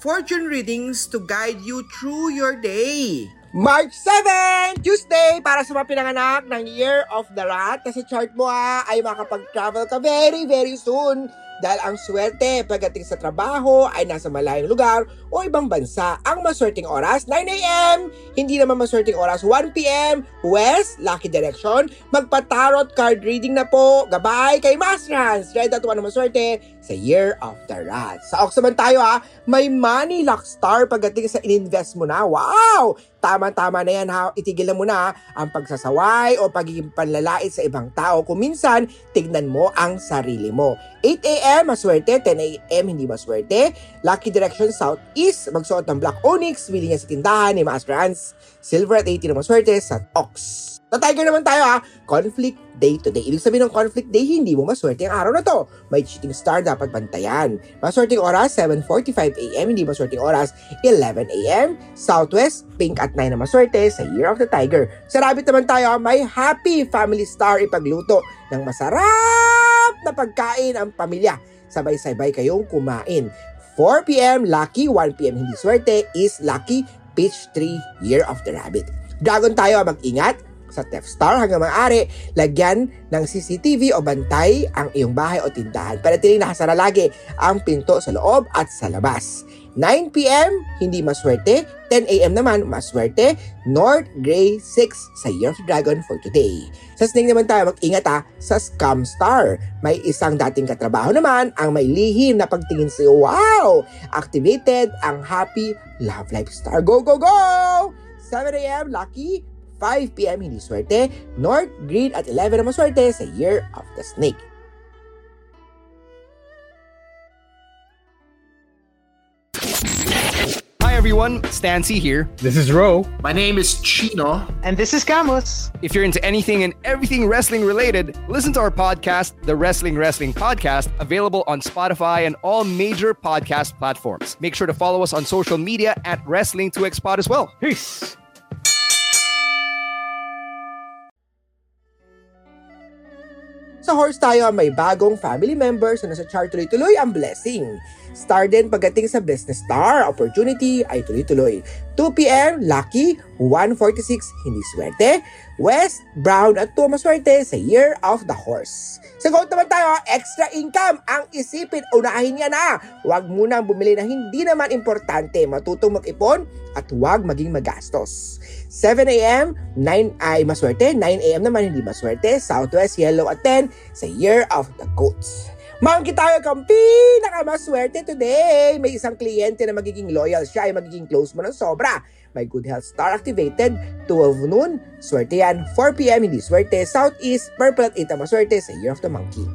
fortune readings to guide you through your day. March 7, Tuesday, para sa mga pinanganak ng Year of the Rat. Kasi chart mo ah, ay makapag-travel ka very, very soon dahil ang swerte pagdating sa trabaho ay nasa malayong lugar o ibang bansa. Ang maswerteng oras, 9 a.m. Hindi naman maswerteng oras, 1 p.m. West, lucky direction. Magpa-tarot card reading na po. Gabay kay Master Hans. Red at one na maswerte sa Year of the Rat. Sa Ox naman tayo ha, may money luck star pagdating sa ininvest mo na. Wow! Tama-tama na yan ha. Itigil mo na ang pagsasaway o pagiging panlalait sa ibang tao. Kung minsan, tignan mo ang sarili mo. 8 a.m. maswerte, 10 a.m. hindi maswerte. Lucky direction southeast, magsuot ng black onyx, bili niya sa tindahan ni Master Hans. Silver at 80 na maswerte sa Ox. Sa Tiger naman tayo ha, conflict day to day. Ibig sabihin ng conflict day, hindi mo maswerte ang araw na to. May cheating star dapat bantayan. Maswerteng oras, 7.45 a.m. Hindi maswerteng oras, 11 a.m. Southwest, pink at 9 na maswerte sa Year of the Tiger. Sa Rabbit naman tayo, may happy family star ipagluto ng masarap na pagkain ang pamilya. Sabay-sabay kayong kumain. 4 p.m. lucky, 1 p.m. hindi swerte is lucky peach tree year of the rabbit. Dragon tayo, mag-ingat sa Theft Star hanggang maaari, lagyan ng CCTV o bantay ang iyong bahay o tindahan para tiling nakasara lagi ang pinto sa loob at sa labas. 9pm, hindi maswerte. 10am naman, maswerte. North Gray 6 sa Year of Dragon for today. Sa Snake naman tayo, mag-ingat ha sa Scam Star. May isang dating katrabaho naman ang may lihim na pagtingin sa iyo. Wow! Activated ang Happy Love Life Star. Go, go, go! 7am, lucky. 5pm, hindi swerte. North, Green at 11 na maswerte sa Year of the Snake. Hi everyone, Stancy here. This is Ro. My name is Chino. And this is Camus. If you're into anything and everything wrestling related, listen to our podcast, the Wrestling Wrestling Podcast, available on Spotify and all major podcast platforms. Make sure to follow us on social media at Wrestling2Xpod as well. Peace. Sa horse tayo may bagong family members na nasa chart tuloy-tuloy ang blessing. Star din pagdating sa business star, opportunity ay tuloy-tuloy. 2pm, lucky, 146, hindi swerte. West, brown at 2 maswerte sa year of the horse. Sa goat naman tayo, extra income ang isipin, unahin niya na. Huwag munang bumili na hindi naman importante, matutong mag-ipon at huwag maging magastos. 7 a.m., 9 ay maswerte, 9 a.m. naman hindi maswerte, Southwest Yellow at 10 sa Year of the Goats. Monkey tayo kang pinakamaswerte today. May isang kliyente na magiging loyal siya ay magiging close mo ng sobra. May good health star activated, 12 noon, swerte yan, 4pm hindi swerte, southeast, purple at 8 maswerte sa Year of the Monkey.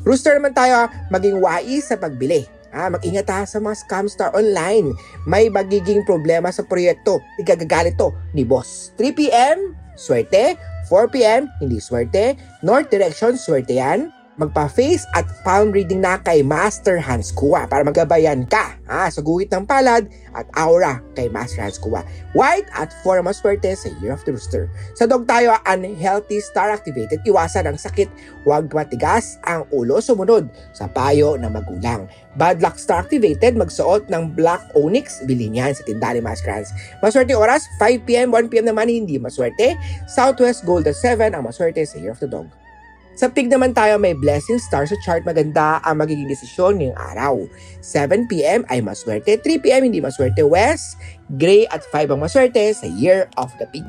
Rooster naman tayo, maging wais sa pagbili. Ah, mag-ingat ha sa mga scam star online. May magiging problema sa proyekto. Igagagalit to ni boss. 3pm, swerte. 4pm, hindi swerte. North direction, swerte yan magpa-face at palm reading na kay Master Hans Kua para magabayan ka ha, sa guhit ng palad at aura kay Master Hans Kua. White at 4 maswerte sa Year of the Rooster. Sa dog tayo, unhealthy star activated, iwasan ang sakit, huwag matigas ang ulo sumunod sa payo ng magulang. Bad luck star activated, magsuot ng black onyx, bilhin yan sa tindahan ni Master Hans. Maswerte oras, 5pm, 1pm naman hindi maswerte. Southwest Gold at 7 ang maswerte sa Year of the Dog. Sa pig naman tayo may blessing star sa chart maganda ang magiging desisyon ngayong araw. 7pm ay maswerte, 3pm hindi maswerte west, gray at 5 ang maswerte sa Year of the Pig.